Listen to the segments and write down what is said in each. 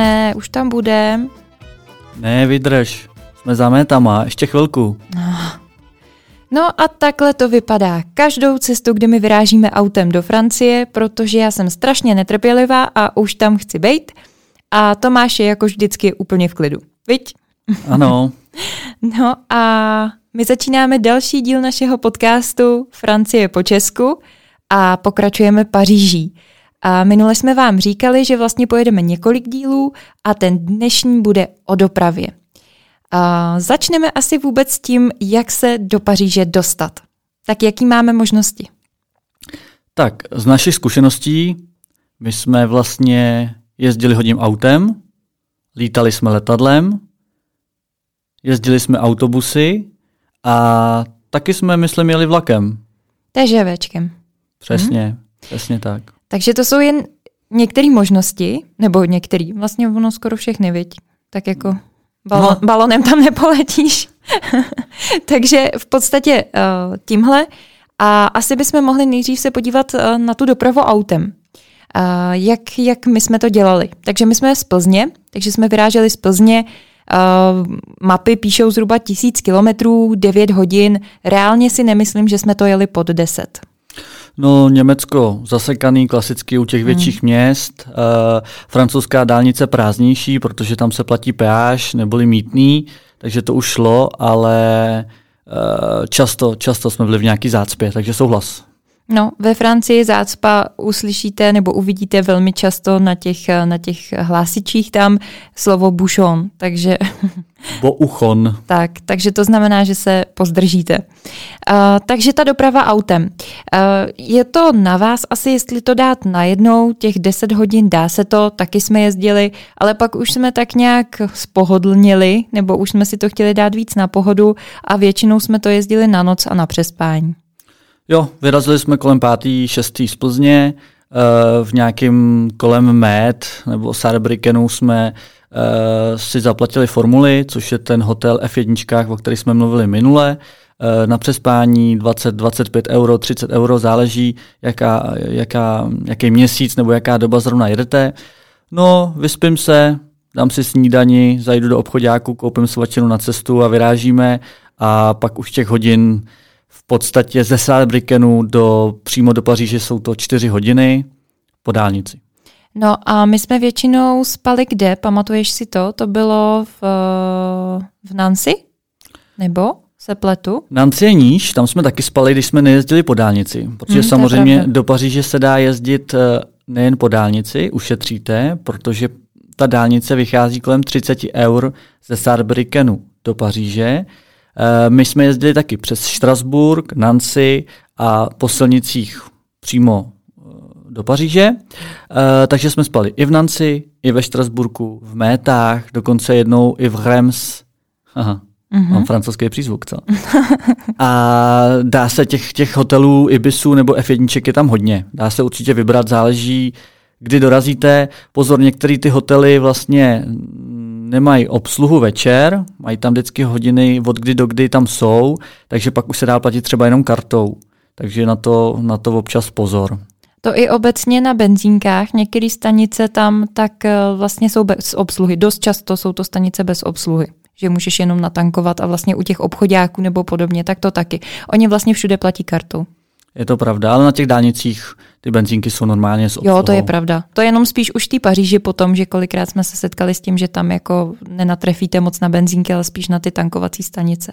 ne, už tam budem. Ne, vydrž. Jsme za métama, ještě chvilku. No. no a takhle to vypadá každou cestu, kdy my vyrážíme autem do Francie, protože já jsem strašně netrpělivá a už tam chci být. A Tomáš je jako vždycky úplně v klidu. Viď? Ano. no a my začínáme další díl našeho podcastu Francie po Česku a pokračujeme Paříží. A minule jsme vám říkali, že vlastně pojedeme několik dílů a ten dnešní bude o dopravě. A začneme asi vůbec tím, jak se do Paříže dostat. Tak jaký máme možnosti? Tak z našich zkušeností my jsme vlastně jezdili hodím autem, lítali jsme letadlem, jezdili jsme autobusy a taky jsme, myslím, jeli vlakem. TŽVčkem. Přesně, hmm. přesně tak. Takže to jsou jen některé možnosti, nebo některé, vlastně ono skoro všechny, viď? Tak jako balon, no. balonem tam nepoletíš. Takže v podstatě uh, tímhle a asi bychom mohli nejdřív se podívat uh, na tu dopravu autem. Uh, jak, jak my jsme to dělali. Takže my jsme z Plzně, takže jsme vyráželi z Plzně Uh, mapy píšou zhruba tisíc kilometrů, 9 hodin. Reálně si nemyslím, že jsme to jeli pod 10. No, Německo zasekaný klasicky u těch větších hmm. měst, uh, francouzská dálnice prázdnější, protože tam se platí peáž neboli mítný, takže to už šlo, ale uh, často, často jsme byli v nějaký zácpě, takže souhlas. No, ve Francii zácpa uslyšíte nebo uvidíte velmi často na těch, na těch hlásičích tam slovo bouchon, takže... Bouchon. tak, takže to znamená, že se pozdržíte. Uh, takže ta doprava autem. Uh, je to na vás asi, jestli to dát najednou, těch 10 hodin dá se to, taky jsme jezdili, ale pak už jsme tak nějak spohodlnili, nebo už jsme si to chtěli dát víc na pohodu a většinou jsme to jezdili na noc a na přespání. Jo, vyrazili jsme kolem pátý, šestý z Plzně, uh, v nějakém kolem Med nebo Saarbrückenu jsme uh, si zaplatili formuli, což je ten hotel F1, o který jsme mluvili minule. Uh, na přespání 20, 25 euro, 30 euro, záleží, jaká, jaká, jaký měsíc nebo jaká doba zrovna jedete. No, vyspím se, dám si snídani, zajdu do obchodáku, koupím svačinu na cestu a vyrážíme a pak už těch hodin podstatě ze Saarbrückenu do, přímo do Paříže jsou to čtyři hodiny po dálnici. No a my jsme většinou spali kde? Pamatuješ si to? To bylo v, v Nancy? Nebo se pletu? Nancy je níž, tam jsme taky spali, když jsme nejezdili po dálnici. Protože hmm, samozřejmě do Paříže se dá jezdit eh, nejen po dálnici, ušetříte, protože ta dálnice vychází kolem 30 eur ze Saarbrückenu do Paříže my jsme jezdili taky přes Štrasburg, Nancy a po silnicích přímo eh, do Paříže, eh, takže jsme spali i v Nancy, i ve Štrasburku, v Métách, dokonce jednou i v Reims. Aha, Mm-hmm. Mám francouzský přízvuk, co? A dá se těch, těch hotelů, Ibisu nebo F1 je tam hodně. Dá se určitě vybrat, záleží, kdy dorazíte. Pozor, některé ty hotely vlastně nemají obsluhu večer, mají tam vždycky hodiny od kdy do kdy tam jsou, takže pak už se dá platit třeba jenom kartou. Takže na to, na to občas pozor. To i obecně na benzínkách, některé stanice tam tak eh, vlastně jsou bez obsluhy. Dost často jsou to stanice bez obsluhy že můžeš jenom natankovat a vlastně u těch obchodáků nebo podobně, tak to taky. Oni vlastně všude platí kartou. Je to pravda, ale na těch dálnicích ty benzínky jsou normálně obsluhou. Jo, to je pravda. To je jenom spíš už ty Paříži potom, že kolikrát jsme se setkali s tím, že tam jako nenatrefíte moc na benzínky, ale spíš na ty tankovací stanice.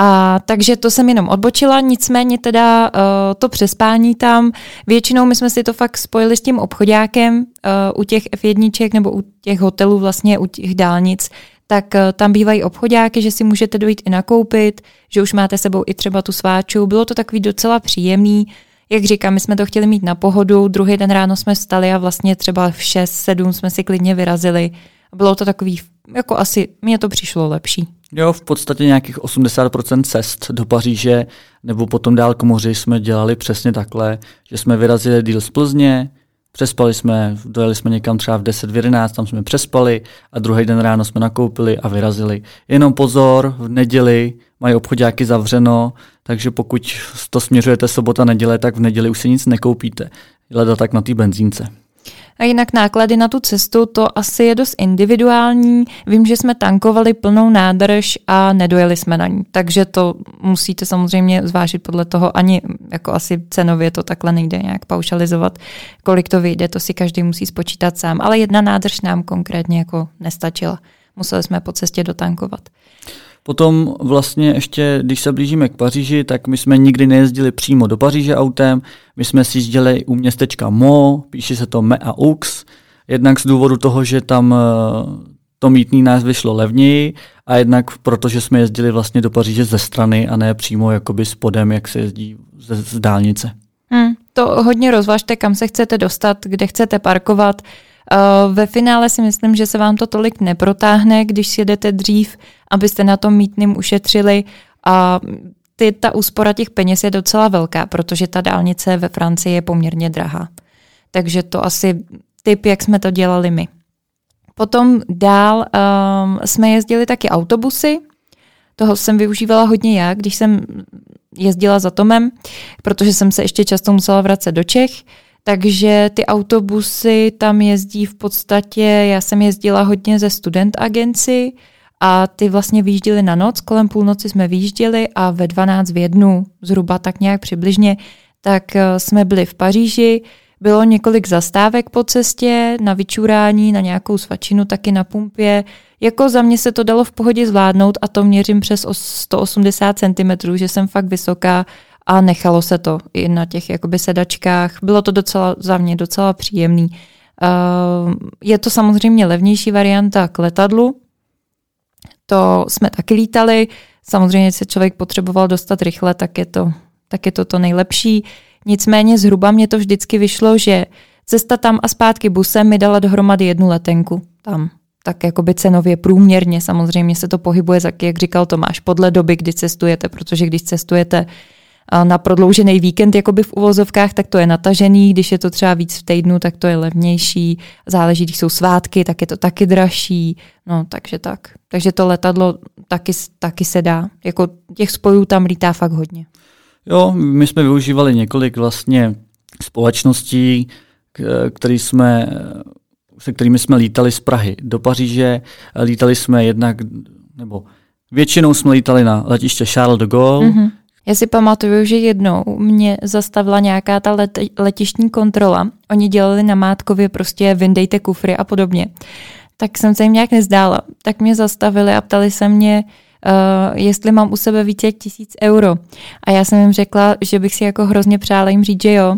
A takže to jsem jenom odbočila, nicméně teda uh, to přespání tam, většinou my jsme si to fakt spojili s tím obchodákem uh, u těch F1 nebo u těch hotelů vlastně u těch dálnic, tak uh, tam bývají obchodáky, že si můžete dojít i nakoupit, že už máte sebou i třeba tu sváču. Bylo to takový docela příjemný, jak říkám, my jsme to chtěli mít na pohodu, druhý den ráno jsme vstali a vlastně třeba v 6, 7 jsme si klidně vyrazili. Bylo to takový, jako asi, mně to přišlo lepší. Jo, v podstatě nějakých 80% cest do Paříže nebo potom dál k moři jsme dělali přesně takhle, že jsme vyrazili díl z Plzně, přespali jsme, dojeli jsme někam třeba v 10, v 11, tam jsme přespali a druhý den ráno jsme nakoupili a vyrazili. Jenom pozor, v neděli mají obchodáky zavřeno, takže pokud to směřujete sobota, neděle, tak v neděli už si nic nekoupíte. Leda tak na té benzínce. A jinak náklady na tu cestu, to asi je dost individuální. Vím, že jsme tankovali plnou nádrž a nedojeli jsme na ní. Takže to musíte samozřejmě zvážit podle toho. Ani jako asi cenově to takhle nejde nějak paušalizovat. Kolik to vyjde, to si každý musí spočítat sám. Ale jedna nádrž nám konkrétně jako nestačila. Museli jsme po cestě dotankovat. Potom vlastně ještě, když se blížíme k Paříži, tak my jsme nikdy nejezdili přímo do Paříže autem, my jsme si jezdili u městečka Mo, píše se to Me a Ux, jednak z důvodu toho, že tam eh, to mítný nás vyšlo levněji a jednak protože jsme jezdili vlastně do Paříže ze strany a ne přímo jakoby spodem, jak se jezdí z, z dálnice. Hmm, to hodně rozvažte, kam se chcete dostat, kde chcete parkovat. Uh, ve finále si myslím, že se vám to tolik neprotáhne, když si jedete dřív, abyste na tom mítným ušetřili a ty, ta úspora těch peněz je docela velká, protože ta dálnice ve Francii je poměrně drahá. Takže to asi typ, jak jsme to dělali my. Potom dál um, jsme jezdili taky autobusy, toho jsem využívala hodně já, když jsem jezdila za Tomem, protože jsem se ještě často musela vracet do Čech. Takže ty autobusy tam jezdí v podstatě, já jsem jezdila hodně ze student agenci a ty vlastně vyjížděli na noc, kolem půlnoci jsme vyjížděli a ve 12 v jednu, zhruba tak nějak přibližně, tak eh, jsme byli v Paříži, bylo několik zastávek po cestě, na vyčurání, na nějakou svačinu, taky na pumpě. Jako za mě se to dalo v pohodě zvládnout a to měřím přes 180 cm, že jsem fakt vysoká a nechalo se to i na těch jakoby sedačkách. Bylo to docela za mě docela příjemný. Uh, je to samozřejmě levnější varianta k letadlu. To jsme taky lítali. Samozřejmě, se člověk potřeboval dostat rychle, tak je to, tak je to to nejlepší. Nicméně zhruba mě to vždycky vyšlo, že cesta tam a zpátky busem mi dala dohromady jednu letenku tam. Tak jakoby cenově průměrně samozřejmě se to pohybuje, jak říkal Tomáš, podle doby, kdy cestujete, protože když cestujete na prodloužený víkend jakoby v uvozovkách, tak to je natažený, když je to třeba víc v týdnu, tak to je levnější, záleží, když jsou svátky, tak je to taky dražší, no takže tak. Takže to letadlo taky, taky se dá, jako těch spojů tam lítá fakt hodně. Jo, my jsme využívali několik vlastně společností, který jsme, se kterými jsme lítali z Prahy do Paříže. Lítali jsme jednak, nebo většinou jsme lítali na letiště Charles de Gaulle, mm-hmm. Já si pamatuju, že jednou mě zastavila nějaká ta let, letištní kontrola. Oni dělali na Mátkově prostě vyndejte kufry a podobně. Tak jsem se jim nějak nezdála. Tak mě zastavili a ptali se mě, uh, jestli mám u sebe více jak tisíc euro. A já jsem jim řekla, že bych si jako hrozně přála jim říct, že jo.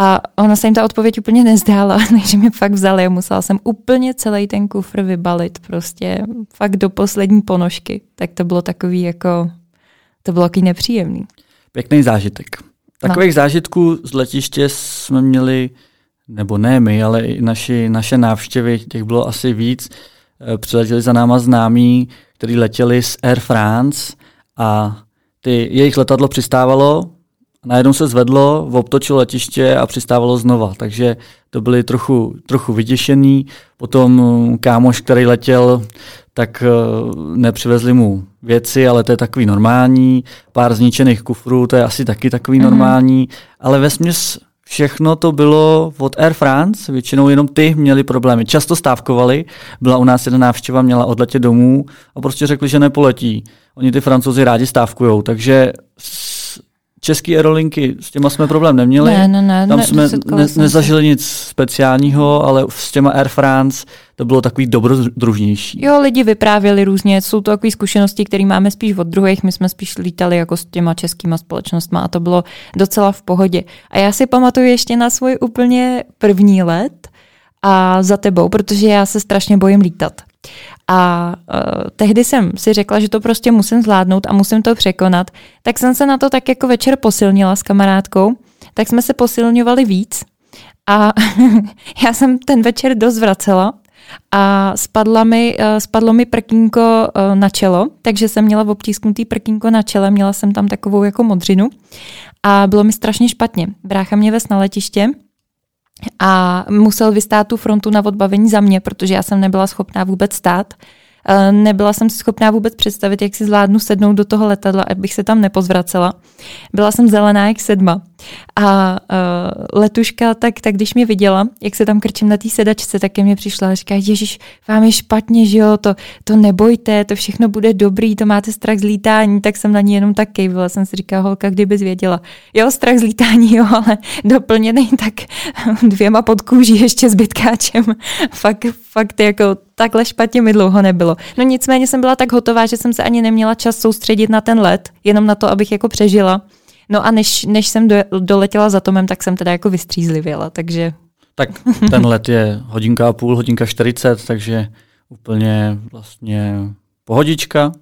A ona se jim ta odpověď úplně nezdála, takže mi fakt vzali a musela jsem úplně celý ten kufr vybalit, prostě fakt do poslední ponožky. Tak to bylo takový jako to bylo takový nepříjemný. Pěkný zážitek. Takových no. zážitků z letiště jsme měli, nebo ne my, ale i naši, naše návštěvy, těch bylo asi víc. Eh, přiletěli za náma známí, kteří letěli z Air France a ty, jejich letadlo přistávalo, najednou se zvedlo, obtočilo letiště a přistávalo znova. Takže to byli trochu, trochu vytěšený. Potom kámoš, který letěl, tak eh, nepřivezli mu věci, ale to je takový normální. Pár zničených kufrů, to je asi taky takový mm-hmm. normální. Ale ve směs všechno to bylo od Air France, většinou jenom ty měli problémy. Často stávkovali, byla u nás jedna návštěva, měla odletět domů a prostě řekli, že nepoletí. Oni ty francouzi rádi stávkujou, takže české aerolinky, s těma jsme problém neměli. Ne, ne, ne, Tam jsme ne, nezažili nic speciálního, ale s těma Air France to bylo takový dobrodružnější. Jo, lidi vyprávěli různě, jsou to takové zkušenosti, které máme spíš od druhých, my jsme spíš lítali jako s těma českýma společnostmi a to bylo docela v pohodě. A já si pamatuju ještě na svůj úplně první let a za tebou, protože já se strašně bojím lítat. A uh, tehdy jsem si řekla, že to prostě musím zvládnout a musím to překonat. Tak jsem se na to tak jako večer posilnila s kamarádkou. Tak jsme se posilňovali víc. A já jsem ten večer dost vracela a spadla mi, uh, spadlo mi prkínko uh, na čelo, takže jsem měla obtísknutý prkínko na čele, měla jsem tam takovou jako modřinu a bylo mi strašně špatně. Brácha mě ves na letiště a musel vystát tu frontu na odbavení za mě, protože já jsem nebyla schopná vůbec stát. Eh, nebyla jsem si schopná vůbec představit, jak si zvládnu sednout do toho letadla, abych se tam nepozvracela. Byla jsem zelená jak sedma. A uh, letuška, tak, tak když mě viděla, jak se tam krčím na té sedačce, tak ke mně přišla a říká, Ježíš, vám je špatně, že jo, to, to nebojte, to všechno bude dobrý, to máte strach z lítání, tak jsem na ní jenom tak kejvila, jsem si říkala, holka, kdyby zvěděla. Jo, strach z lítání, jo, ale doplněný tak dvěma podkůží ještě zbytkáčem. fakt, fakt jako takhle špatně mi dlouho nebylo. No nicméně jsem byla tak hotová, že jsem se ani neměla čas soustředit na ten let, jenom na to, abych jako přežila. No a než, než jsem do, doletěla za Tomem, tak jsem teda jako vystřízlivěla, takže... Tak ten let je hodinka a půl, hodinka 40, takže úplně vlastně pohodička.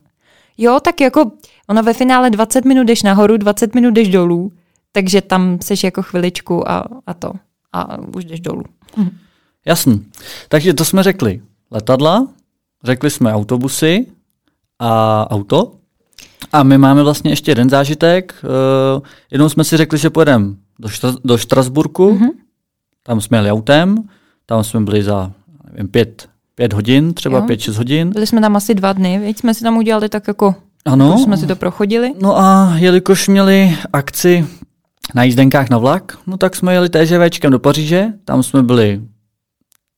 Jo, tak jako ona ve finále 20 minut jdeš nahoru, 20 minut jdeš dolů, takže tam seš jako chviličku a, a to. A už jdeš dolů. Hm. Jasný. Takže to jsme řekli letadla, řekli jsme autobusy a auto. A my máme vlastně ještě jeden zážitek. Uh, jednou jsme si řekli, že pojedeme do, Štr- do Štrasburku, mm-hmm. tam jsme jeli autem, tam jsme byli za nevím, pět, pět hodin, třeba jo. pět, šest hodin. Byli jsme tam asi dva dny, víc jsme si tam udělali tak jako, ano. jsme si to prochodili. No a jelikož měli akci na jízdenkách na vlak, no tak jsme jeli TŽVčkem do Paříže, tam jsme byli,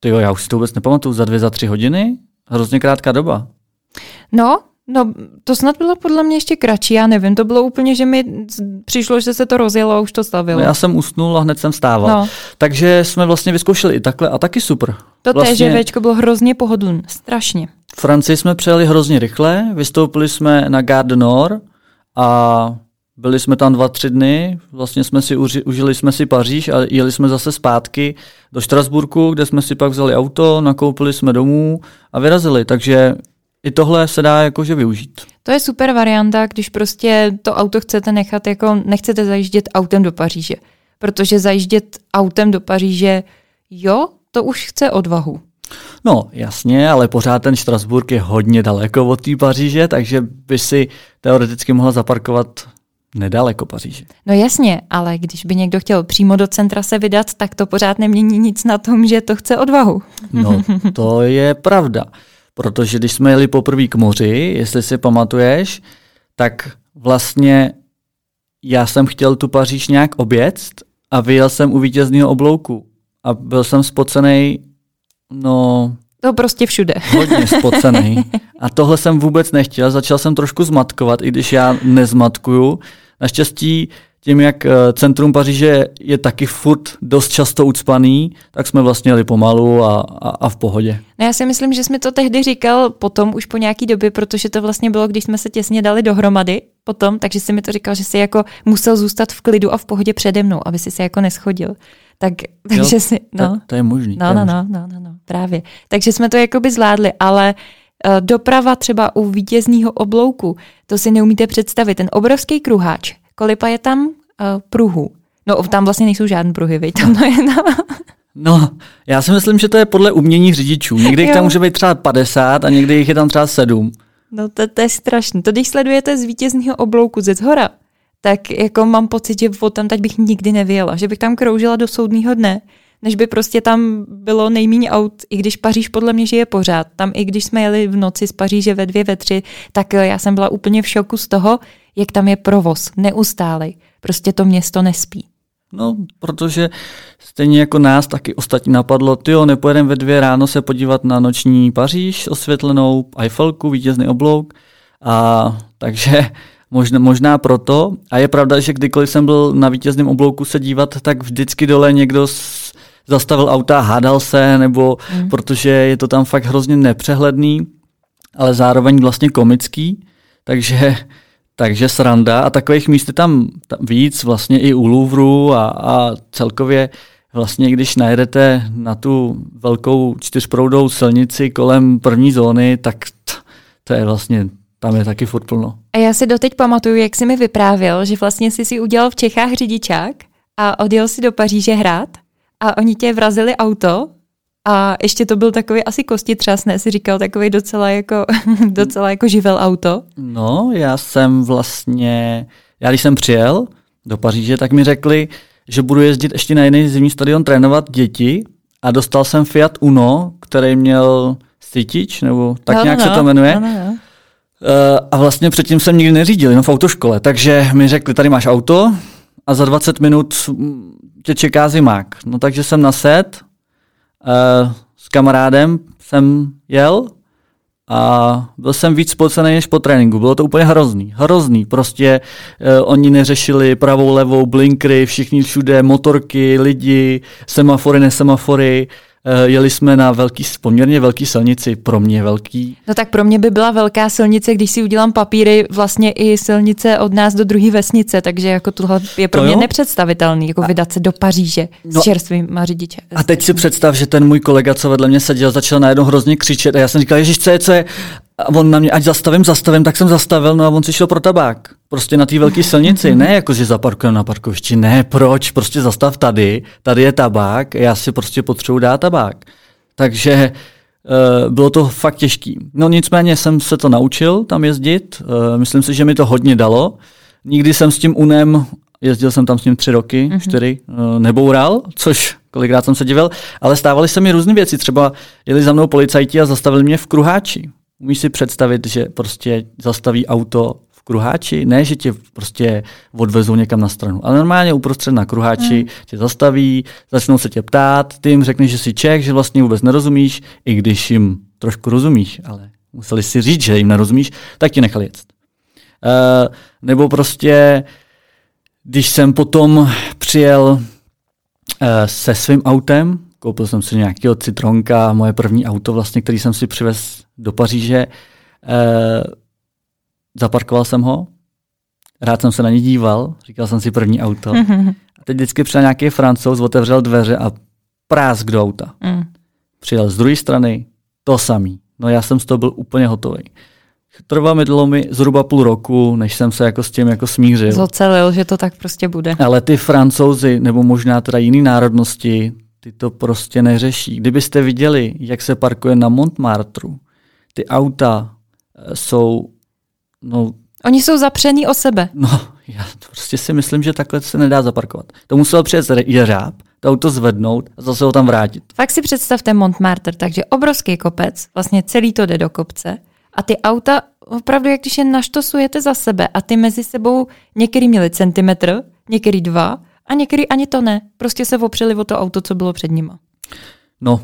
tyjo, já už si to vůbec nepamatuju, za dvě, za tři hodiny, hrozně krátká doba. No, No, to snad bylo podle mě ještě kratší, já nevím. To bylo úplně, že mi přišlo, že se to rozjelo a už to stavilo. No, já jsem usnul a hned jsem stával. No. Takže jsme vlastně vyzkoušeli i takhle a taky super. To vlastně... TŽVčko bylo hrozně pohodlné, strašně. V Francii jsme přejeli hrozně rychle, vystoupili jsme na Gare Nord a byli jsme tam dva, tři dny, vlastně jsme si uži, užili jsme si Paříž a jeli jsme zase zpátky do Štrasburku, kde jsme si pak vzali auto, nakoupili jsme domů a vyrazili, takže i tohle se dá jakože využít. To je super varianta, když prostě to auto chcete nechat, jako nechcete zajíždět autem do Paříže. Protože zajíždět autem do Paříže, jo, to už chce odvahu. No, jasně, ale pořád ten Štrasburg je hodně daleko od té Paříže, takže by si teoreticky mohla zaparkovat nedaleko Paříže. No jasně, ale když by někdo chtěl přímo do centra se vydat, tak to pořád nemění nic na tom, že to chce odvahu. No, to je pravda. Protože když jsme jeli poprvé k moři, jestli si pamatuješ, tak vlastně já jsem chtěl tu Paříž nějak oběct a vyjel jsem u vítězného oblouku. A byl jsem spocený, no... To prostě všude. Hodně spocený. A tohle jsem vůbec nechtěl. Začal jsem trošku zmatkovat, i když já nezmatkuju. Naštěstí tím, jak eh, centrum Paříže je taky furt dost často ucpaný, tak jsme vlastně jeli pomalu a, a, a v pohodě. No já si myslím, že jsme to tehdy říkal potom, už po nějaký době, protože to vlastně bylo, když jsme se těsně dali dohromady potom, takže si mi to říkal, že si jako musel zůstat v klidu a v pohodě přede mnou, aby si se jako neschodil. Tak, takže jo, si, no. To, to je možný. No, no, no, no, no, no, právě. Takže jsme to jakoby zvládli, ale uh, doprava třeba u vítězního oblouku, to si neumíte představit, ten obrovský kruháč, Kolipa je tam uh, pruhů. No tam vlastně nejsou žádné pruhy, veď? Tam je na... No, já si myslím, že to je podle umění řidičů. Někdy jich tam může být třeba 50 a někdy jich je tam třeba 7. No to, to je strašné. To když sledujete z vítězního oblouku ze zhora, tak jako mám pocit, že o tam teď bych nikdy nevěla, že bych tam kroužila do soudního dne, než by prostě tam bylo nejméně aut, i když Paříž podle mě žije pořád. Tam i když jsme jeli v noci z Paříže ve dvě, ve tři, tak eh, já jsem byla úplně v šoku z toho, jak tam je provoz, neustálej. Prostě to město nespí. No, protože stejně jako nás taky ostatní napadlo, ty jo, nepojedeme ve dvě ráno se podívat na noční Paříž, osvětlenou Eiffelku, vítězný oblouk. A takže možná, možná proto. A je pravda, že kdykoliv jsem byl na vítězném oblouku se dívat, tak vždycky dole někdo s, zastavil auta, hádal se, nebo mm. protože je to tam fakt hrozně nepřehledný, ale zároveň vlastně komický. Takže takže sranda a takových míst je tam, víc, vlastně i u Louvru a, a celkově vlastně, když najedete na tu velkou čtyřproudou silnici kolem první zóny, tak t, to je vlastně, tam je taky furt plno. A já si doteď pamatuju, jak jsi mi vyprávěl, že vlastně jsi si udělal v Čechách řidičák a odjel si do Paříže hrát a oni tě vrazili auto a ještě to byl takový asi kosti třasné, si říkal, takový docela jako, docela jako živel auto. No, já jsem vlastně, já když jsem přijel do Paříže, tak mi řekli, že budu jezdit ještě na jiný zimní stadion trénovat děti a dostal jsem Fiat Uno, který měl Citič, nebo tak no, nějak no, se to jmenuje. No, no, no. Uh, a vlastně předtím jsem nikdy neřídil, jenom v autoškole. Takže mi řekli, tady máš auto a za 20 minut tě čeká zimák. No takže jsem nased, uh, s kamarádem jsem jel a byl jsem víc spocený než po tréninku. Bylo to úplně hrozný. Hrozný. Prostě uh, oni neřešili pravou, levou, blinkry, všichni všude, motorky, lidi, semafory, nesemafory. Uh, jeli jsme na velký, poměrně velký silnici, pro mě velký. No tak pro mě by byla velká silnice, když si udělám papíry, vlastně i silnice od nás do druhé vesnice, takže jako tohle je pro to mě jo? nepředstavitelný, jako a... vydat se do Paříže no, s čerstvýma řidiče. A teď si představ, že ten můj kolega, co vedle mě seděl, začal najednou hrozně křičet a já jsem říkal, Ježíš, co je, co je? A on na mě, ať zastavím, zastavím, tak jsem zastavil, no a on si šel pro tabák. Prostě na té velké silnici, ne jako, že zaparkujeme na parkovišti, ne, proč, prostě zastav tady, tady je tabák, já si prostě potřebuji dát tabák. Takže uh, bylo to fakt těžký. No nicméně jsem se to naučil tam jezdit, uh, myslím si, že mi to hodně dalo. Nikdy jsem s tím UNem, jezdil jsem tam s ním tři roky, mm-hmm. čtyři, uh, neboural, což kolikrát jsem se divil, ale stávaly se mi různé věci. Třeba jeli za mnou policajti a zastavili mě v Kruháči. Umíš si představit, že prostě zastaví auto v kruháči? Ne, že tě prostě odvezou někam na stranu, ale normálně uprostřed na kruháči mm. tě zastaví, začnou se tě ptát, ty jim řekneš, že jsi Čech, že vlastně vůbec nerozumíš, i když jim trošku rozumíš, ale museli si říct, že jim nerozumíš, tak ti nechali jet. Uh, nebo prostě, když jsem potom přijel uh, se svým autem, koupil jsem si nějakého citronka, moje první auto, vlastně, který jsem si přivez do Paříže. E, zaparkoval jsem ho, rád jsem se na ně díval, říkal jsem si první auto. Mm-hmm. A teď vždycky přijel nějaký francouz, otevřel dveře a prásk do auta. Mm. Přijel z druhé strany, to samý. No já jsem z toho byl úplně hotový. Trvalo mi zhruba půl roku, než jsem se jako s tím jako smířil. Zocelil, že to tak prostě bude. Ale ty francouzi, nebo možná teda jiný národnosti, ty to prostě neřeší. Kdybyste viděli, jak se parkuje na Montmartre, ty auta eh, jsou, no... Oni jsou zapření o sebe. No, já prostě si myslím, že takhle se nedá zaparkovat. To musel přijet jeřáb, to auto zvednout a zase ho tam vrátit. Fakt si představte Montmartre, takže obrovský kopec, vlastně celý to jde do kopce a ty auta opravdu, jak když je naštosujete za sebe a ty mezi sebou některý měli centimetr, některý dva a některý ani to ne. Prostě se opřeli o to auto, co bylo před nima. No,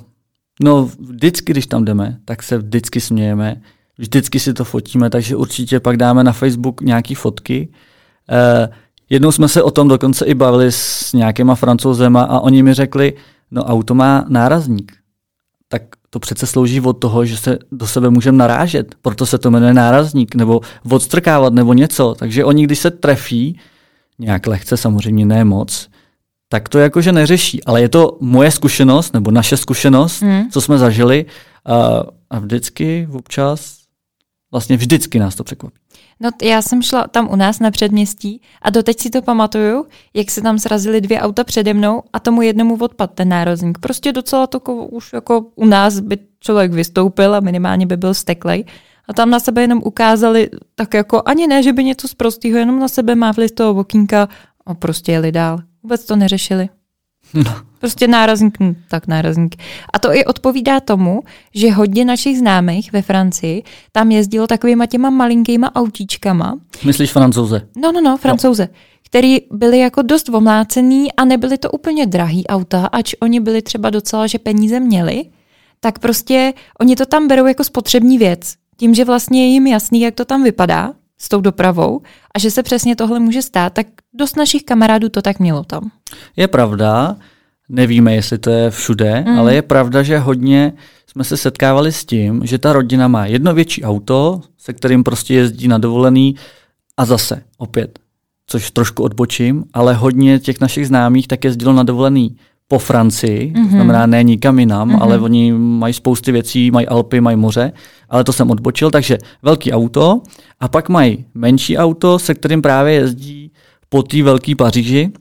no vždycky, když tam jdeme, tak se vždycky smějeme, vždycky si to fotíme, takže určitě pak dáme na Facebook nějaké fotky. Eh, jednou jsme se o tom dokonce i bavili s nějakýma francouzema a oni mi řekli, no auto má nárazník. Tak to přece slouží od toho, že se do sebe můžeme narážet, proto se to jmenuje nárazník, nebo odstrkávat, nebo něco. Takže oni, když se trefí, nějak lehce, samozřejmě ne moc, tak to jakože neřeší. Ale je to moje zkušenost, nebo naše zkušenost, hmm. co jsme zažili a, a vždycky, občas, vlastně vždycky nás to překvapí. No já jsem šla tam u nás na předměstí a doteď si to pamatuju, jak se tam srazily dvě auta přede mnou a tomu jednomu odpad ten nárazník. Prostě docela to už jako u nás by člověk vystoupil a minimálně by byl steklej a tam na sebe jenom ukázali, tak jako ani ne, že by něco z prostého, jenom na sebe mávli z toho okýnka a prostě jeli dál. Vůbec to neřešili. No. Prostě nárazník, hm, tak nárazník. A to i odpovídá tomu, že hodně našich známých ve Francii tam jezdilo takovýma těma malinkýma autíčkama. Myslíš francouze? No, no, no, francouze. No. Který byli jako dost omlácený a nebyly to úplně drahý auta, ač oni byli třeba docela, že peníze měli, tak prostě oni to tam berou jako spotřební věc tím, že vlastně je jim jasný, jak to tam vypadá s tou dopravou a že se přesně tohle může stát, tak dost našich kamarádů to tak mělo tam. Je pravda, nevíme, jestli to je všude, mm. ale je pravda, že hodně jsme se setkávali s tím, že ta rodina má jedno větší auto, se kterým prostě jezdí na dovolený a zase opět, což trošku odbočím, ale hodně těch našich známých tak jezdilo na dovolený po Francii, mm-hmm. to znamená ne nikam jinam, mm-hmm. ale oni mají spousty věcí, mají Alpy, mají moře, ale to jsem odbočil, takže velký auto a pak mají menší auto, se kterým právě jezdí po té velké Paříži,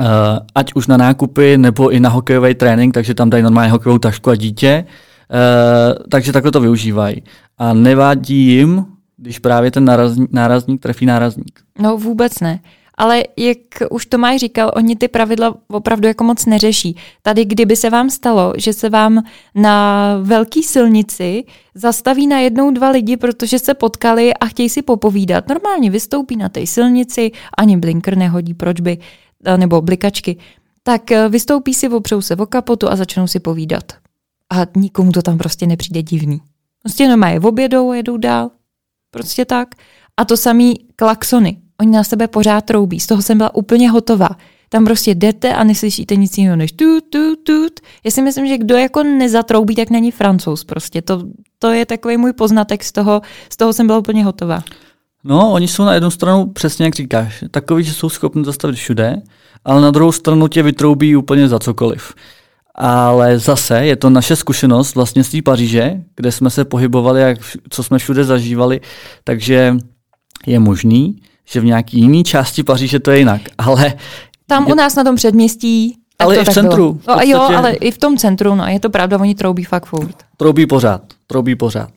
uh, ať už na nákupy nebo i na hokejový trénink, takže tam dají normálně hokejovou tašku a dítě, uh, takže takhle to využívají. A nevádí jim, když právě ten nárazník, nárazník trefí nárazník. No vůbec ne. Ale jak už Tomáš říkal, oni ty pravidla opravdu jako moc neřeší. Tady, kdyby se vám stalo, že se vám na velké silnici zastaví na jednou dva lidi, protože se potkali a chtějí si popovídat, normálně vystoupí na té silnici, ani blinker nehodí, proč by, nebo blikačky, tak eh, vystoupí si, opřou se o kapotu a začnou si povídat. A nikomu to tam prostě nepřijde divný. Prostě normálně obědou a jedou dál. Prostě tak. A to samý klaxony. Oni na sebe pořád troubí. Z toho jsem byla úplně hotová. Tam prostě jdete a neslyšíte nic jiného než tu, tu, tu. Já si myslím, že kdo jako nezatroubí, tak není francouz prostě. To, to je takový můj poznatek z toho, z toho jsem byla úplně hotová. No, oni jsou na jednu stranu, přesně jak říkáš, takový, že jsou schopni zastavit všude, ale na druhou stranu tě vytroubí úplně za cokoliv. Ale zase je to naše zkušenost vlastně z té Paříže, kde jsme se pohybovali, jak, co jsme všude zažívali, takže je možný, že v nějaký jiný části Paříže to je jinak. Ale Tam je... u nás na tom předměstí ale i v centru. Podstatě... no, jo, ale i v tom centru, no je to pravda, oni troubí fakt furt. Troubí pořád, troubí pořád.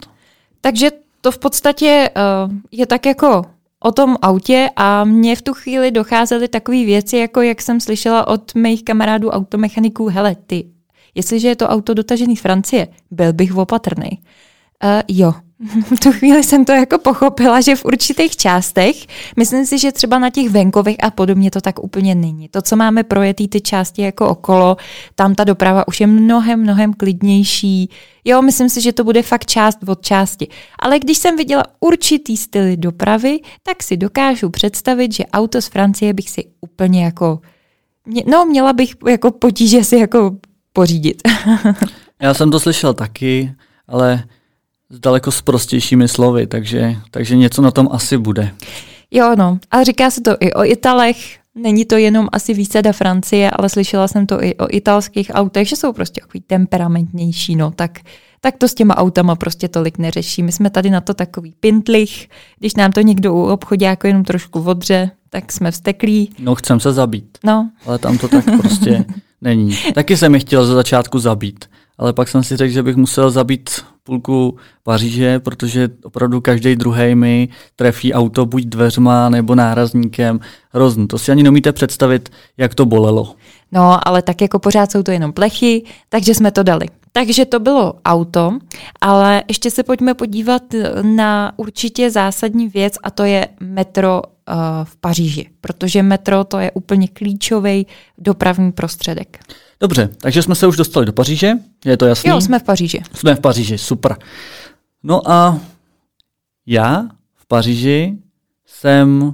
Takže to v podstatě uh, je tak jako o tom autě a mně v tu chvíli docházely takové věci, jako jak jsem slyšela od mých kamarádů automechaniků, hele, ty, jestliže je to auto dotažený z Francie, byl bych opatrný. Uh, jo, v tu chvíli jsem to jako pochopila, že v určitých částech, myslím si, že třeba na těch venkovech a podobně to tak úplně není. To, co máme projetý ty části jako okolo, tam ta doprava už je mnohem, mnohem klidnější. Jo, myslím si, že to bude fakt část od části. Ale když jsem viděla určitý styly dopravy, tak si dokážu představit, že auto z Francie bych si úplně jako, no měla bych jako potíže si jako pořídit. Já jsem to slyšel taky, ale s daleko s prostějšími slovy, takže, takže něco na tom asi bude. Jo, no. A říká se to i o Italech, není to jenom asi výsada Francie, ale slyšela jsem to i o italských autech, že jsou prostě takový temperamentnější, no, tak, tak to s těma autama prostě tolik neřeší. My jsme tady na to takový pintlich, když nám to někdo u obchodě jako jenom trošku vodře, tak jsme vsteklí. No, chcem se zabít. No. Ale tam to tak prostě není. Taky jsem je chtěl za začátku zabít, ale pak jsem si řekl, že bych musel zabít půlku Paříže, protože opravdu každý druhý mi trefí auto buď dveřma nebo nárazníkem. Hrozný. To si ani nemíte představit, jak to bolelo. No, ale tak jako pořád jsou to jenom plechy, takže jsme to dali. Takže to bylo auto, ale ještě se pojďme podívat na určitě zásadní věc a to je metro uh, v Paříži, protože metro to je úplně klíčový dopravní prostředek. Dobře, takže jsme se už dostali do Paříže, je to jasné? Jo, jsme v Paříži. Jsme v Paříži, super. No a já v Paříži jsem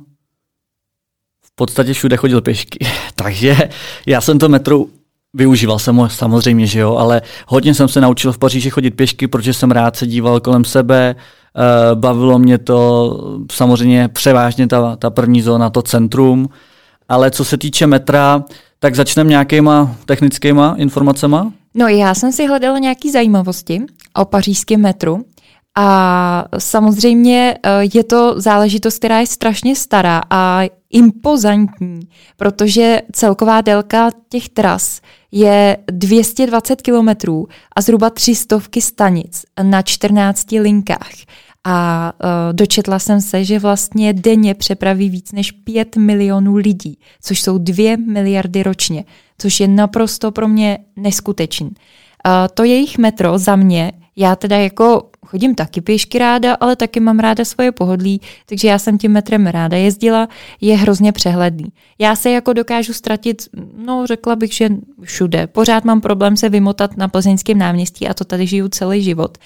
v podstatě všude chodil pěšky, takže já jsem to metro Využíval jsem ho samozřejmě, že jo, ale hodně jsem se naučil v Paříži chodit pěšky, protože jsem rád se díval kolem sebe, eh, bavilo mě to samozřejmě převážně ta, ta první zóna, to centrum, ale co se týče metra, tak začneme nějakýma technickýma informacema? No já jsem si hledala nějaké zajímavosti o pařížském metru a samozřejmě eh, je to záležitost, která je strašně stará a impozantní, protože celková délka těch tras je 220 kilometrů a zhruba 300 stanic na 14 linkách. A uh, dočetla jsem se, že vlastně denně přepraví víc než 5 milionů lidí, což jsou 2 miliardy ročně, což je naprosto pro mě neskutečný. Uh, to jejich metro za mě, já teda jako chodím taky pěšky ráda, ale taky mám ráda svoje pohodlí, takže já jsem tím metrem ráda jezdila, je hrozně přehledný. Já se jako dokážu ztratit, no řekla bych, že všude. Pořád mám problém se vymotat na plzeňském náměstí a to tady žiju celý život.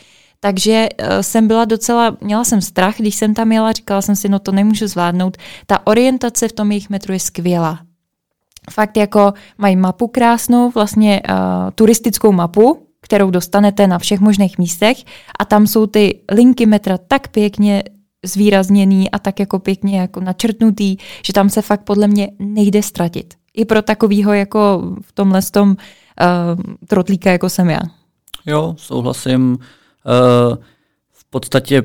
Takže uh, jsem byla docela, měla jsem strach, když jsem tam jela, říkala jsem si, no to nemůžu zvládnout. Ta orientace v tom jejich metru je skvělá. Fakt jako mají mapu krásnou, vlastně uh, turistickou mapu, kterou dostanete na všech možných místech a tam jsou ty linky metra tak pěkně zvýrazněný a tak jako pěkně jako načrtnutý, že tam se fakt podle mě nejde ztratit. I pro takovýho jako v tomhle tom uh, trotlíka, jako jsem já. Jo, souhlasím. Uh, v podstatě,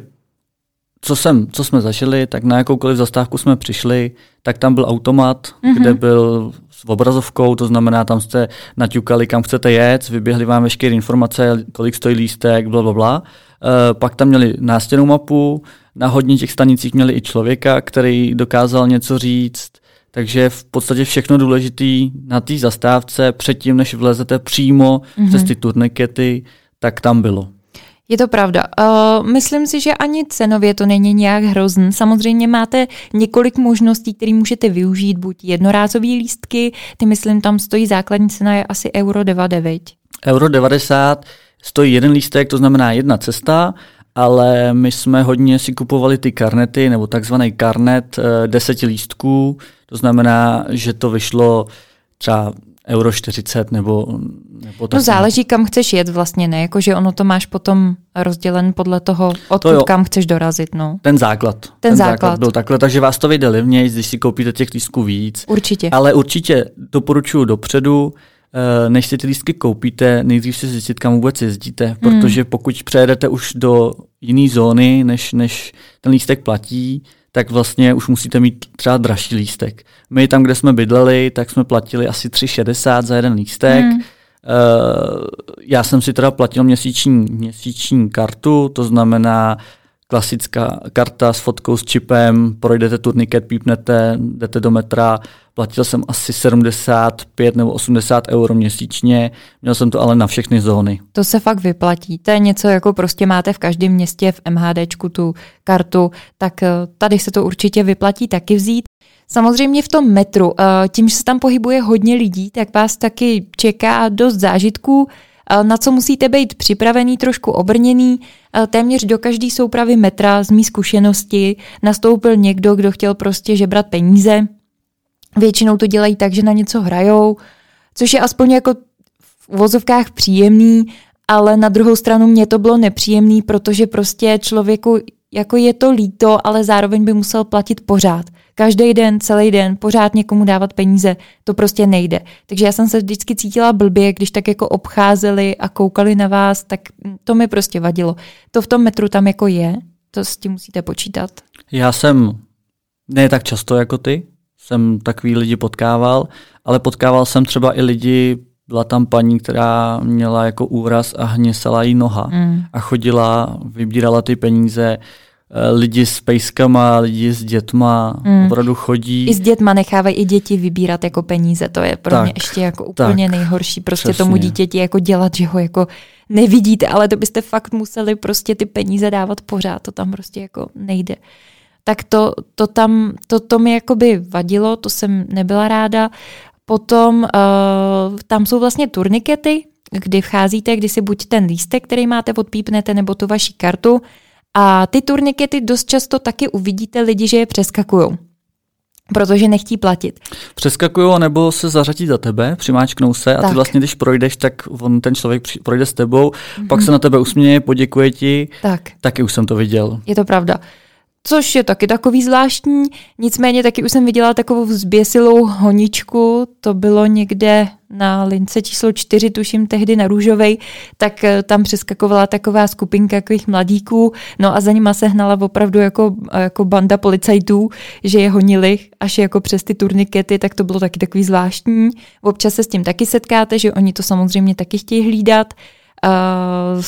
co, jsem, co jsme zažili, tak na jakoukoliv zastávku jsme přišli, tak tam byl automat, mm-hmm. kde byl s obrazovkou, to znamená, tam jste naťukali, kam chcete jet, vyběhli vám veškeré informace, kolik stojí lístek, bla, bla, bla. Uh, pak tam měli nástěnou mapu, na hodně těch stanicích měli i člověka, který dokázal něco říct, takže v podstatě všechno důležité na té zastávce předtím, než vlezete přímo mm-hmm. přes ty turnikety, tak tam bylo. Je to pravda. Uh, myslím si, že ani cenově to není nějak hrozný. Samozřejmě máte několik možností, které můžete využít, buď jednorázové lístky, ty myslím tam stojí základní cena je asi euro 99. Euro 90 stojí jeden lístek, to znamená jedna cesta, ale my jsme hodně si kupovali ty karnety, nebo takzvaný karnet eh, deseti lístků, to znamená, že to vyšlo třeba euro 40 nebo, nebo tak. No záleží, kam chceš jet vlastně, ne? Jakože ono to máš potom rozdělen podle toho, odkud to kam chceš dorazit, no. Ten základ. Ten, ten základ. základ. byl takhle, takže vás to vyjde levněji, když si koupíte těch lístků víc. Určitě. Ale určitě doporučuji dopředu, eh, než si ty lístky koupíte, nejdřív si zjistit, kam vůbec jezdíte, hmm. protože pokud přejedete už do jiné zóny, než, než ten lístek platí, tak vlastně už musíte mít třeba dražší lístek. My tam, kde jsme bydleli, tak jsme platili asi 3,60 za jeden lístek. Hmm. Uh, já jsem si teda platil měsíční, měsíční kartu, to znamená klasická karta s fotkou s čipem, projdete turniket, pípnete, jdete do metra, platil jsem asi 75 nebo 80 euro měsíčně, měl jsem to ale na všechny zóny. To se fakt vyplatí, to je něco jako prostě máte v každém městě v MHDčku tu kartu, tak eh, tady se to určitě vyplatí taky vzít. Samozřejmě v tom metru, eh, tím, že se tam pohybuje hodně lidí, tak vás taky čeká dost zážitků, na co musíte být připravený, trošku obrněný. Téměř do každé soupravy metra z mý zkušenosti nastoupil někdo, kdo chtěl prostě žebrat peníze. Většinou to dělají tak, že na něco hrajou, což je aspoň jako v uvozovkách příjemný, ale na druhou stranu mě to bylo nepříjemný, protože prostě člověku jako je to líto, ale zároveň by musel platit pořád každý den, celý den, pořád někomu dávat peníze, to prostě nejde. Takže já jsem se vždycky cítila blbě, když tak jako obcházeli a koukali na vás, tak to mi prostě vadilo. To v tom metru tam jako je, to s tím musíte počítat. Já jsem ne tak často jako ty, jsem takový lidi potkával, ale potkával jsem třeba i lidi, byla tam paní, která měla jako úraz a hněsala jí noha mm. a chodila, vybírala ty peníze, Eh, lidi s pejskama, lidi s dětma mm. opravdu chodí. I s dětma nechávají i děti vybírat jako peníze, to je pro tak, mě ještě jako úplně tak, nejhorší, prostě přesně. tomu dítěti jako dělat, že ho jako nevidíte, ale to byste fakt museli prostě ty peníze dávat pořád, to tam prostě jako nejde. Tak to, to tam, to, to mi jakoby vadilo, to jsem nebyla ráda. Potom uh, tam jsou vlastně turnikety, kdy vcházíte, kdy si buď ten lístek, který máte, odpípnete, nebo tu vaši kartu, a ty turnikety dost často taky uvidíte lidi, že je přeskakují protože nechtí platit. Přeskakují nebo se zařadí za tebe, přimáčknou se a tak. ty vlastně, když projdeš, tak on, ten člověk projde s tebou, mm-hmm. pak se na tebe usměje, poděkuje ti. Tak. Taky už jsem to viděl. Je to pravda což je taky takový zvláštní. Nicméně taky už jsem viděla takovou zběsilou honičku, to bylo někde na lince číslo čtyři, tuším tehdy na Růžovej, tak eh, tam přeskakovala taková skupinka takových mladíků, no a za nima se hnala opravdu jako, jako banda policajtů, že je honili až jako přes ty turnikety, tak to bylo taky takový zvláštní. Občas se s tím taky setkáte, že oni to samozřejmě taky chtějí hlídat. Uh,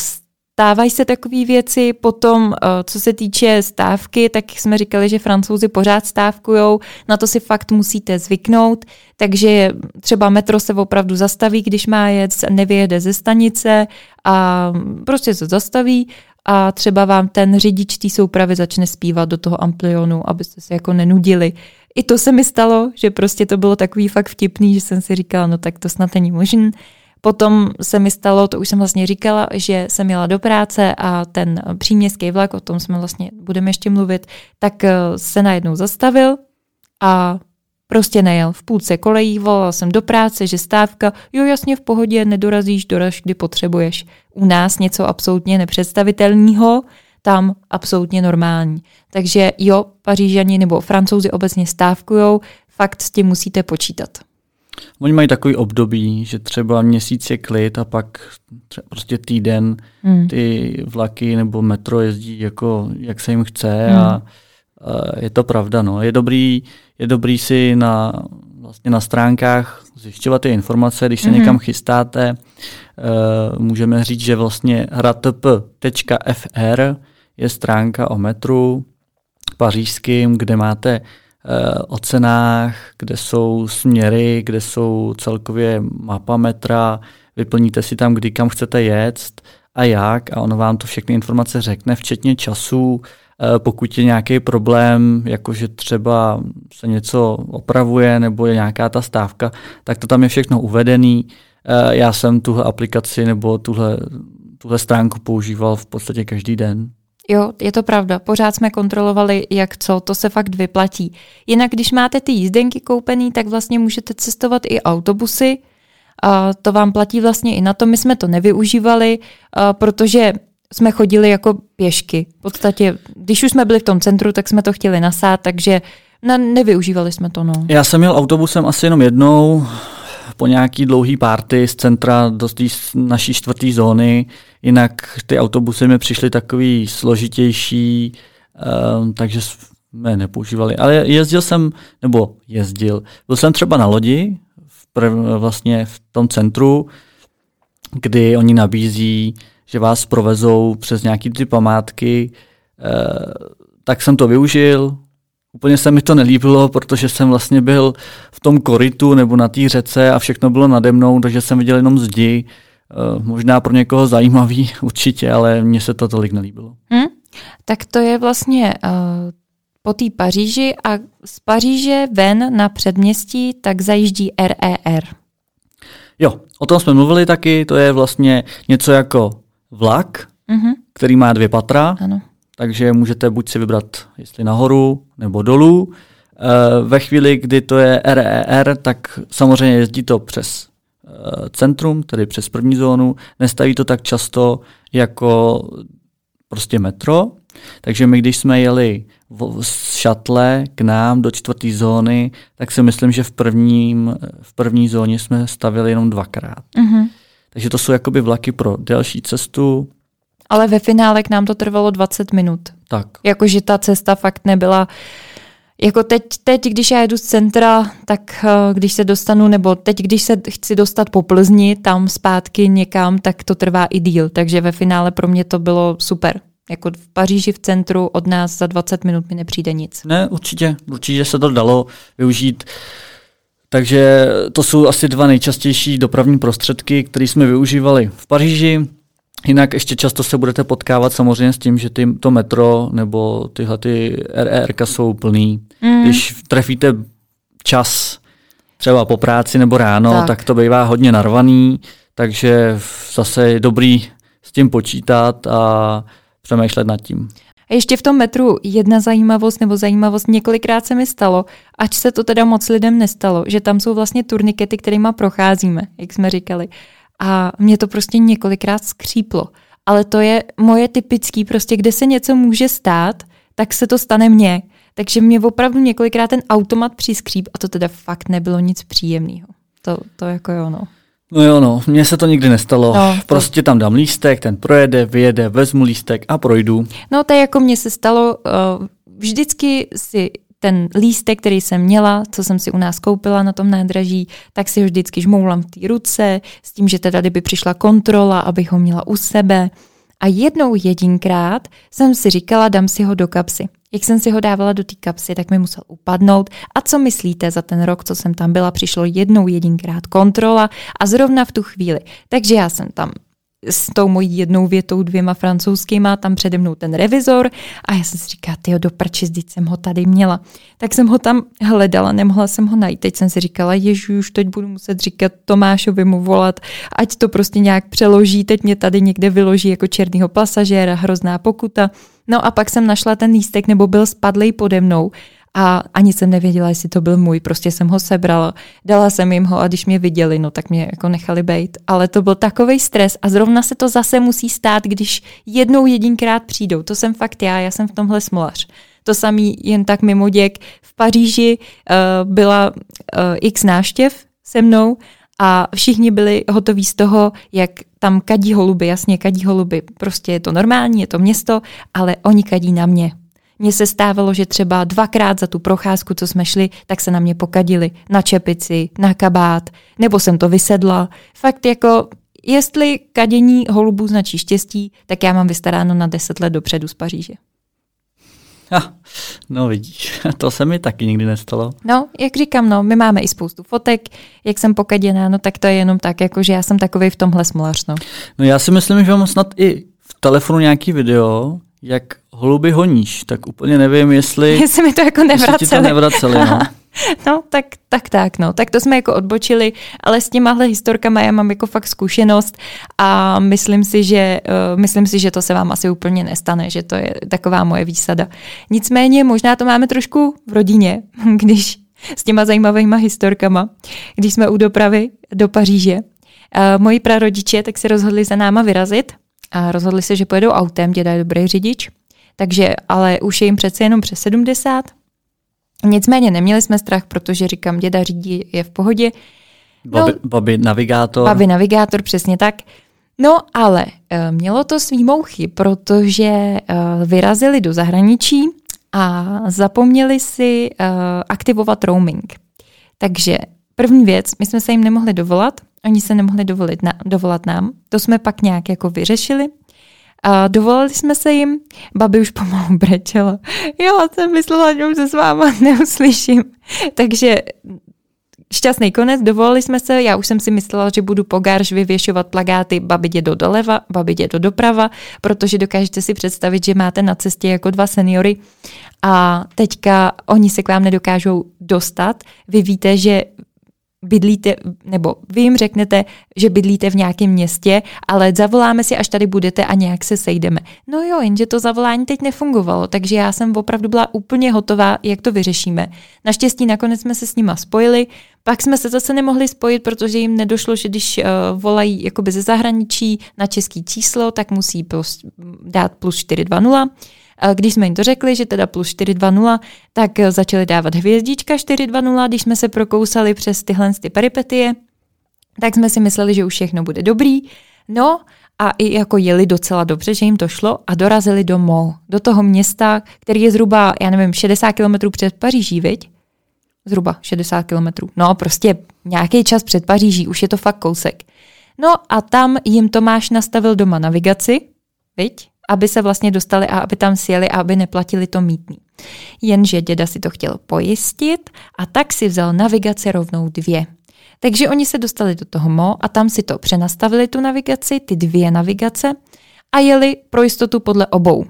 stávají se takové věci. Potom, eh, co se týče stávky, tak jsme říkali, že francouzi pořád stávkujou, na to si fakt musíte zvyknout, takže třeba metro se opravdu zastaví, když má jet, nevyjede ze stanice a prostě se zastaví a třeba vám ten řidič té soupravy začne zpívat do toho amplionu, abyste se jako nenudili. I to se mi stalo, že prostě to bylo takový fakt vtipný, že jsem si říkala, no tak to snad není možné. Potom se mi stalo, to už jsem vlastně říkala, že jsem jela do práce a ten příměstský vlak, o tom jsme vlastně budeme ještě mluvit, tak eh, se najednou zastavil a prostě nejel. V půlce kolejí volala jsem do práce, že stávka, jo jasně v pohodě, nedorazíš, doraž, kdy potřebuješ. U nás něco absolutně nepředstavitelného, tam absolutně normální. Takže jo, Pařížani nebo Francouzi obecně stávkujou, fakt s tím musíte počítat. Oni mají takový období, že třeba měsíc je klid a pak třeba prostě týden mm. ty vlaky nebo metro jezdí jako jak se jim chce mm. a, a je to pravda. No. Je, dobrý, je dobrý si na, vlastně na stránkách zjišťovat ty informace, když se mm. někam chystáte. Uh, můžeme říct, že vlastně hratp.fr je stránka o metru pařížským, kde máte o cenách, kde jsou směry, kde jsou celkově mapa metra, vyplníte si tam, kdy kam chcete jet a jak a ono vám to všechny informace řekne, včetně času, Eh, pokud je nějaký problém, jakože třeba se něco opravuje nebo je nějaká ta stávka, tak to tam je všechno uvedený. Eh, já jsem tuhle aplikaci nebo tuhle, tuhle stránku používal v podstatě každý den. Jo, je to pravda. Pořád jsme kontrolovali, jak co, to se fakt vyplatí. Jinak, když máte ty jízdenky koupený, tak vlastně můžete cestovat i autobusy. A to vám platí vlastně i na to. My jsme to nevyužívali, protože jsme chodili jako pěšky. V podstatě, když už jsme byli v tom centru, tak jsme to chtěli nasát, takže ne, nevyužívali jsme to. No. Já jsem měl autobusem asi jenom jednou po nějaký dlouhý párty z centra do naší čtvrté zóny, jinak ty autobusy mi přišly takový složitější, um, takže jsme nepoužívali. Ale jezdil jsem, nebo jezdil, byl jsem třeba na lodi, v prv, vlastně v tom centru, kdy oni nabízí že vás provezou přes nějaký ty památky, eh, tak jsem to využil. Úplně se mi to nelíbilo, protože jsem vlastně byl v tom koritu nebo na té řece a všechno bylo nade mnou, takže jsem viděl jenom zdi. Eh, možná pro někoho zajímavý určitě, ale mně se to tolik nelíbilo. Hmm? Tak to je vlastně uh, po té Paříži a z Paříže ven na předměstí tak zajíždí RER. E jo, o tom jsme mluvili taky, to je vlastně něco jako vlak, mm-hmm. který má dvě patra, ano. Takže můžete buď si vybrat, jestli nahoru nebo dolů. E, ve chvíli, kdy to je RER, e tak samozřejmě jezdí to přes e, centrum, tedy přes první zónu. Nestaví to tak často jako prostě metro, takže my, když jsme jeli z šatle k nám do čtvrté zóny, tak si myslím, že v, prvním, v první zóně jsme stavili jenom dvakrát. Mm-hmm. Takže to jsou jakoby vlaky pro delší cestu. Ale ve finále k nám to trvalo 20 minut. Tak. Jakože ta cesta fakt nebyla... Jako teď, teď, když já jedu z centra, tak eh, když se dostanu, nebo teď, když se chci dostat po Plzni, tam zpátky někam, tak to trvá i díl. Takže ve finále pro mě to bylo super. Jako v Paříži v centru od nás za 20 minut mi nepřijde nic. Ne, určitě. Určitě se to dalo využít. Takže to jsou asi dva nejčastější dopravní prostředky, které jsme využívali v Paříži. Jinak ještě často se budete potkávat samozřejmě s tím, že ty, to metro nebo tyhle ty RRK jsou plný. Mm. Když trefíte čas třeba po práci nebo ráno, tak. tak to bývá hodně narvaný, takže zase je dobrý s tím počítat a přemýšlet nad tím. A ještě v tom metru jedna zajímavost nebo zajímavost, několikrát se mi stalo, ač se to teda moc lidem nestalo, že tam jsou vlastně turnikety, kterými procházíme, jak jsme říkali. A mě to prostě několikrát skříplo. Ale to je moje typický, prostě kde se něco může stát, tak se to stane mně. Takže mě opravdu několikrát ten automat přiskříp a to teda fakt nebylo nic příjemného. To, to jako jo, no. No jo, no, mně se to nikdy nestalo. No, to... Prostě tam dám lístek, ten projede, vyjede, vezmu lístek a projdu. No to je jako mně se stalo, uh, vždycky si ten lístek, který jsem měla, co jsem si u nás koupila na tom nádraží, tak si ho vždycky žmoulám v té ruce, s tím, že teda kdyby přišla kontrola, abych ho měla u sebe. A jednou jedinkrát jsem si říkala, dám si ho do kapsy. Jak jsem si ho dávala do té kapsy, tak mi musel upadnout. A co myslíte, za ten rok, co jsem tam byla, přišlo jednou jedinkrát kontrola a zrovna v tu chvíli. Takže já jsem tam s tou mojí jednou větou, dvěma francouzskýma, tam přede mnou ten revizor a já jsem si říkala, tyjo, do prči, jsem ho tady měla. Tak jsem ho tam hledala, nemohla jsem ho najít. Teď jsem si říkala, ježu, už teď budu muset říkat Tomášovi mu volat, ať to prostě nějak přeloží, teď mě tady někde vyloží jako černýho pasažéra, hrozná pokuta. No a pak jsem našla ten lístek, nebo byl spadlej pode mnou a ani jsem nevěděla, jestli to byl můj, prostě jsem ho sebrala, dala jsem jim ho a když mě viděli, no tak mě jako nechali bejt. Ale to byl takový stres a zrovna se to zase musí stát, když jednou jedinkrát přijdou. To jsem fakt já, já jsem v tomhle smolař. To samý jen tak mimo děk. V Paříži uh, byla uh, x náštěv se mnou a všichni byli hotoví z toho, jak tam kadí holuby, jasně kadí holuby, prostě je to normální, je to město, ale oni kadí na mě. Mně se stávalo, že třeba dvakrát za tu procházku, co jsme šli, tak se na mě pokadili na čepici, na kabát, nebo jsem to vysedla. Fakt jako, jestli kadění holubů značí štěstí, tak já mám vystaráno na deset let dopředu z Paříže. No vidíš, to se mi taky nikdy nestalo. No, jak říkám, no, my máme i spoustu fotek, jak jsem pokaděná, no tak to je jenom tak, jako že já jsem takový v tomhle smolař, no. No já si myslím, že mám snad i v telefonu nějaký video, jak holuby honíš, tak úplně nevím, jestli... Jestli mi to jako nevraceli. Jestli ti to nevraceli, no. No, tak, tak, tak, no. Tak to jsme jako odbočili, ale s těmahle historkama já mám jako fakt zkušenost a myslím si, že, uh, myslím si, že to se vám asi úplně nestane, že to je taková moje výsada. Nicméně možná to máme trošku v rodině, když s těma zajímavýma historkama, když jsme u dopravy do Paříže. Uh, moji prarodiče tak se rozhodli za náma vyrazit a rozhodli se, že pojedou autem, děda je dobrý řidič, takže ale už je jim přece jenom přes 70, Nicméně neměli jsme strach, protože říkám, děda řídí, je v pohodě. No, babi, babi navigátor. Babi navigátor, přesně tak. No ale uh, mělo to svý mouchy, protože uh, vyrazili do zahraničí a zapomněli si uh, aktivovat roaming. Takže první věc, my jsme se jim nemohli dovolat, oni se nemohli dovolit na, dovolat nám, to jsme pak nějak jako vyřešili. A dovolali jsme se jim, babi už pomalu brečela. Já jsem myslela, že už se s váma neuslyším. Takže šťastný konec, dovolili jsme se, já už jsem si myslela, že budu po garž vyvěšovat plagáty babi jde do doleva, babi jde do doprava, protože dokážete si představit, že máte na cestě jako dva seniory a teďka oni se k vám nedokážou dostat. Vy víte, že bydlíte, nebo vy jim řeknete, že bydlíte v nějakém městě, ale zavoláme si, až tady budete a nějak se sejdeme. No jo, jenže to zavolání teď nefungovalo, takže já jsem opravdu byla úplně hotová, jak to vyřešíme. Naštěstí nakonec jsme se s nima spojili, pak jsme se zase nemohli spojit, protože jim nedošlo, že když uh, volají jakoby ze zahraničí na český číslo, tak musí plus, dát plus 420 když jsme jim to řekli, že teda plus 420, tak začali dávat hvězdička 420, když jsme se prokousali přes tyhle ty peripetie, tak jsme si mysleli, že už všechno bude dobrý. No a i jako jeli docela dobře, že jim to šlo a dorazili do Mo, do toho města, který je zhruba, já nevím, 60 kilometrů před Paříží, viď? Zhruba 60 kilometrů. No, prostě nějaký čas před Paříží, už je to fakt kousek. No a tam jim Tomáš nastavil doma navigaci, viď? Aby se vlastně dostali a aby tam sjeli a aby neplatili to mítný. Jenže děda si to chtěl pojistit a tak si vzal navigaci rovnou dvě. Takže oni se dostali do toho MO a tam si to přenastavili tu navigaci, ty dvě navigace a jeli pro jistotu podle obou.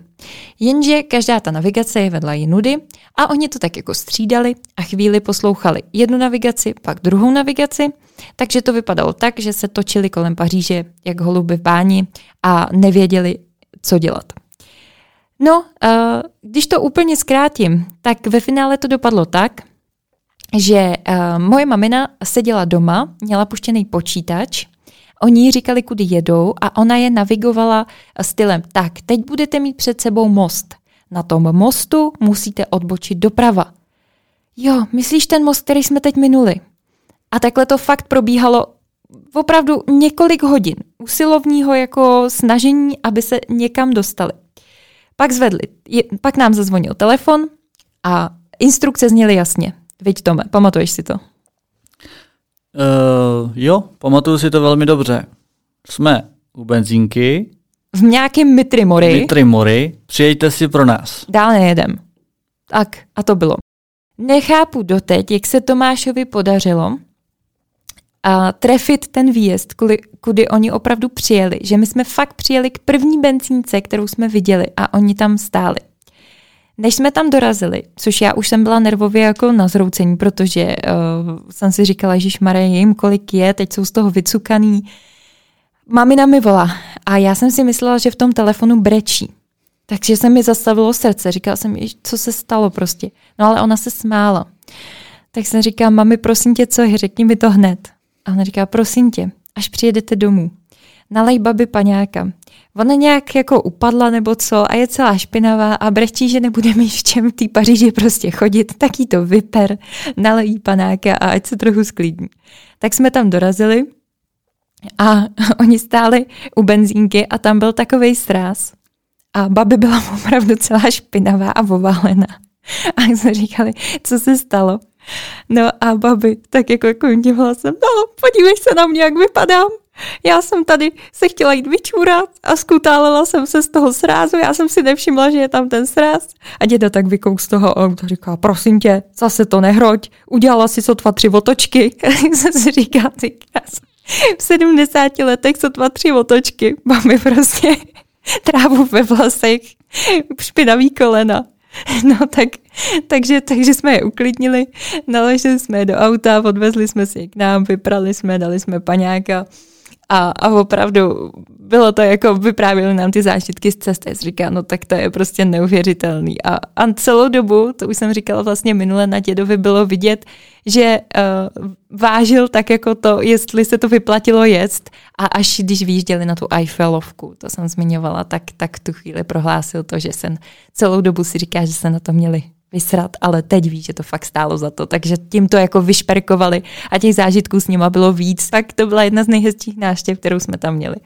Jenže každá ta navigace je vedla jinudy a oni to tak jako střídali a chvíli poslouchali jednu navigaci, pak druhou navigaci, takže to vypadalo tak, že se točili kolem Paříže jak holuby v báni a nevěděli, co dělat. No, uh, když to úplně zkrátím, tak ve finále to dopadlo tak, že uh, moje mamina seděla doma, měla puštěný počítač, oni říkali, kudy jedou a ona je navigovala stylem, tak, teď budete mít před sebou most. Na tom mostu musíte odbočit doprava. Jo, myslíš ten most, který jsme teď minuli? A takhle to fakt probíhalo opravdu několik hodin usilovního jako snažení, aby se někam dostali. Pak zvedli, je, pak nám zazvonil telefon a instrukce zněly jasně. Víď Tome, pamatuješ si to? Uh, jo, pamatuju si to velmi dobře. Jsme u benzínky. V nějakém Mitrimory. Mitrimory. Přijejte si pro nás. Dál nejedem. Tak, a to bylo. Nechápu doteď, jak se Tomášovi podařilo, a trefit ten výjezd, kudy, kudy oni opravdu přijeli, že my jsme fakt přijeli k první benzínce, kterou jsme viděli a oni tam stáli. Než jsme tam dorazili, což já už jsem byla nervově jako na zroucení, protože uh, jsem si říkala, že Marie, jim kolik je, teď jsou z toho vycukaný. Mamina mi volá a já jsem si myslela, že v tom telefonu brečí. Takže se mi zastavilo srdce, říkala jsem, co se stalo prostě. No ale ona se smála. Tak jsem říkala, mami, prosím tě, co je, řekni mi to hned. A ona říká, prosím tě, až přijedete domů, nalej babi paňáka. Ona nějak jako upadla nebo co a je celá špinavá a brečí, že nebude mít v čem v té Paříži prostě chodit, tak jí to vyper, nalejí panáka a ať se trochu sklidní. Tak jsme tam dorazili a oni stáli u benzínky a tam byl takový sráz. A babi byla opravdu celá špinavá a oválená. A jsme říkali, co se stalo. No a babi tak jako tím hlasem, no podívej se na mě, jak vypadám. já jsem tady se chtěla jít vyčůrat a skutálela jsem se z toho srázu, já jsem si nevšimla, že je tam ten sráz. A děda tak vykouk z toho auta říká, prosím tě, zase to nehroď, udělala si sotva tři otočky. jsem si říká, ty. V 70 letech sotva tři otočky, máme prostě trávu ve vlasech, špinavý kolena. No tak, takže, takže jsme je uklidnili, naložili jsme je do auta, odvezli jsme si je k nám, vyprali jsme, dali jsme paňáka a, a opravdu bylo to jako, vyprávěli nám ty zážitky z cesty. Říká, no tak to je prostě neuvěřitelný. A, a celou dobu, to už jsem říkala vlastně minule na dědovi, bylo vidět, že uh, vážil tak jako to, jestli se to vyplatilo jet a až když vyjížděli na tu Eiffelovku, to jsem zmiňovala, tak, tak tu chvíli prohlásil to, že jsem celou dobu si říká, že se na to měli vysrat, ale teď ví, že to fakt stálo za to. Takže tím to jako vyšperkovali a těch zážitků s nima bylo víc. Tak to byla jedna z nejhezčích návštěv, kterou jsme tam měli.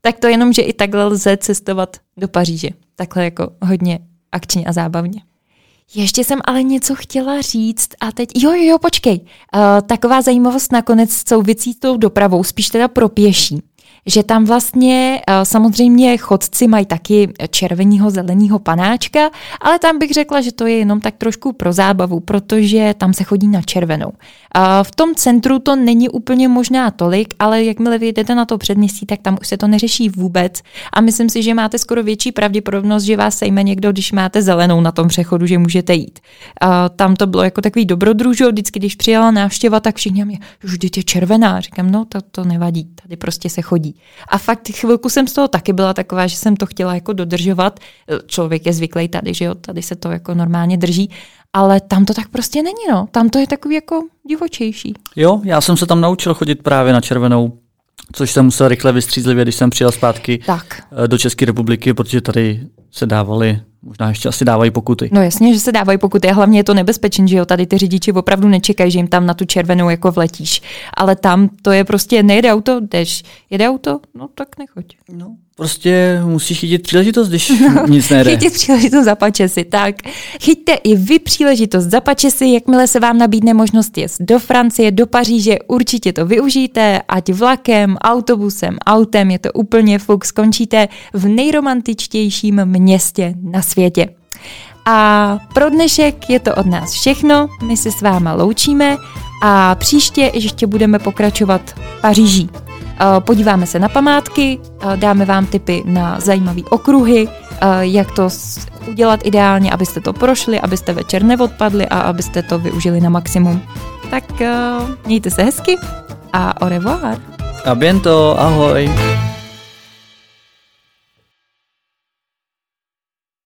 Tak to jenom, že i takhle lze cestovat do Paříže. Takhle jako hodně akčně a zábavně. Ještě jsem ale něco chtěla říct a teď, jo, jo, jo, počkej. Uh, taková zajímavost nakonec s tou dopravou, spíš teda pro pěší že tam vlastně eh, samozřejmě chodci mají taky červeného zeleného panáčka, ale tam bych řekla, že to je jenom tak trošku pro zábavu, protože tam se chodí na červenou. V tom centru to není úplně možná tolik, ale jakmile vyjedete na to předměstí, tak tam už se to neřeší vůbec. A myslím si, že máte skoro větší pravděpodobnost, že vás sejme někdo, když máte zelenou na tom přechodu, že můžete jít. Tam to bylo jako takový dobrodružo, vždycky, když přijela návštěva, tak všichni mě, už je červená. Říkám, no to, to nevadí, tady prostě se chodí. A fakt chvilku jsem z toho taky byla taková, že jsem to chtěla jako dodržovat. Člověk je zvyklý tady, že jo, tady se to jako normálně drží, ale tam to tak prostě není, no. Tam to je takový jako divočejší. Jo, já jsem se tam naučil chodit právě na červenou, což jsem musel rychle vystřízlivě, když jsem přijel zpátky tak. Eh, do České republiky, protože tady se dávali Možná ještě asi dávají pokuty. No jasně, že se dávají pokuty a hlavně je to nebezpečné, že jo, tady ty řidiči opravdu nečekají, že jim tam na tu červenou jako vletíš. Ale tam to je prostě, nejde auto, jdeš, jede auto, no tak nechoď. No, prostě musíš chytit příležitost, když no, nic nejde. Chytit příležitost za pačesy, tak. Chyťte i vy příležitost za pačesy, jakmile se vám nabídne možnost jet do Francie, do Paříže, určitě to využijte, ať vlakem, autobusem, autem, je to úplně fuk, skončíte v nejromantičtějším městě na světě. A pro dnešek je to od nás všechno, my se s váma loučíme a příště ještě budeme pokračovat Paříží. Podíváme se na památky, dáme vám tipy na zajímavé okruhy, jak to udělat ideálně, abyste to prošli, abyste večer neodpadli a abyste to využili na maximum. Tak mějte se hezky a au revoir. A biento, ahoj.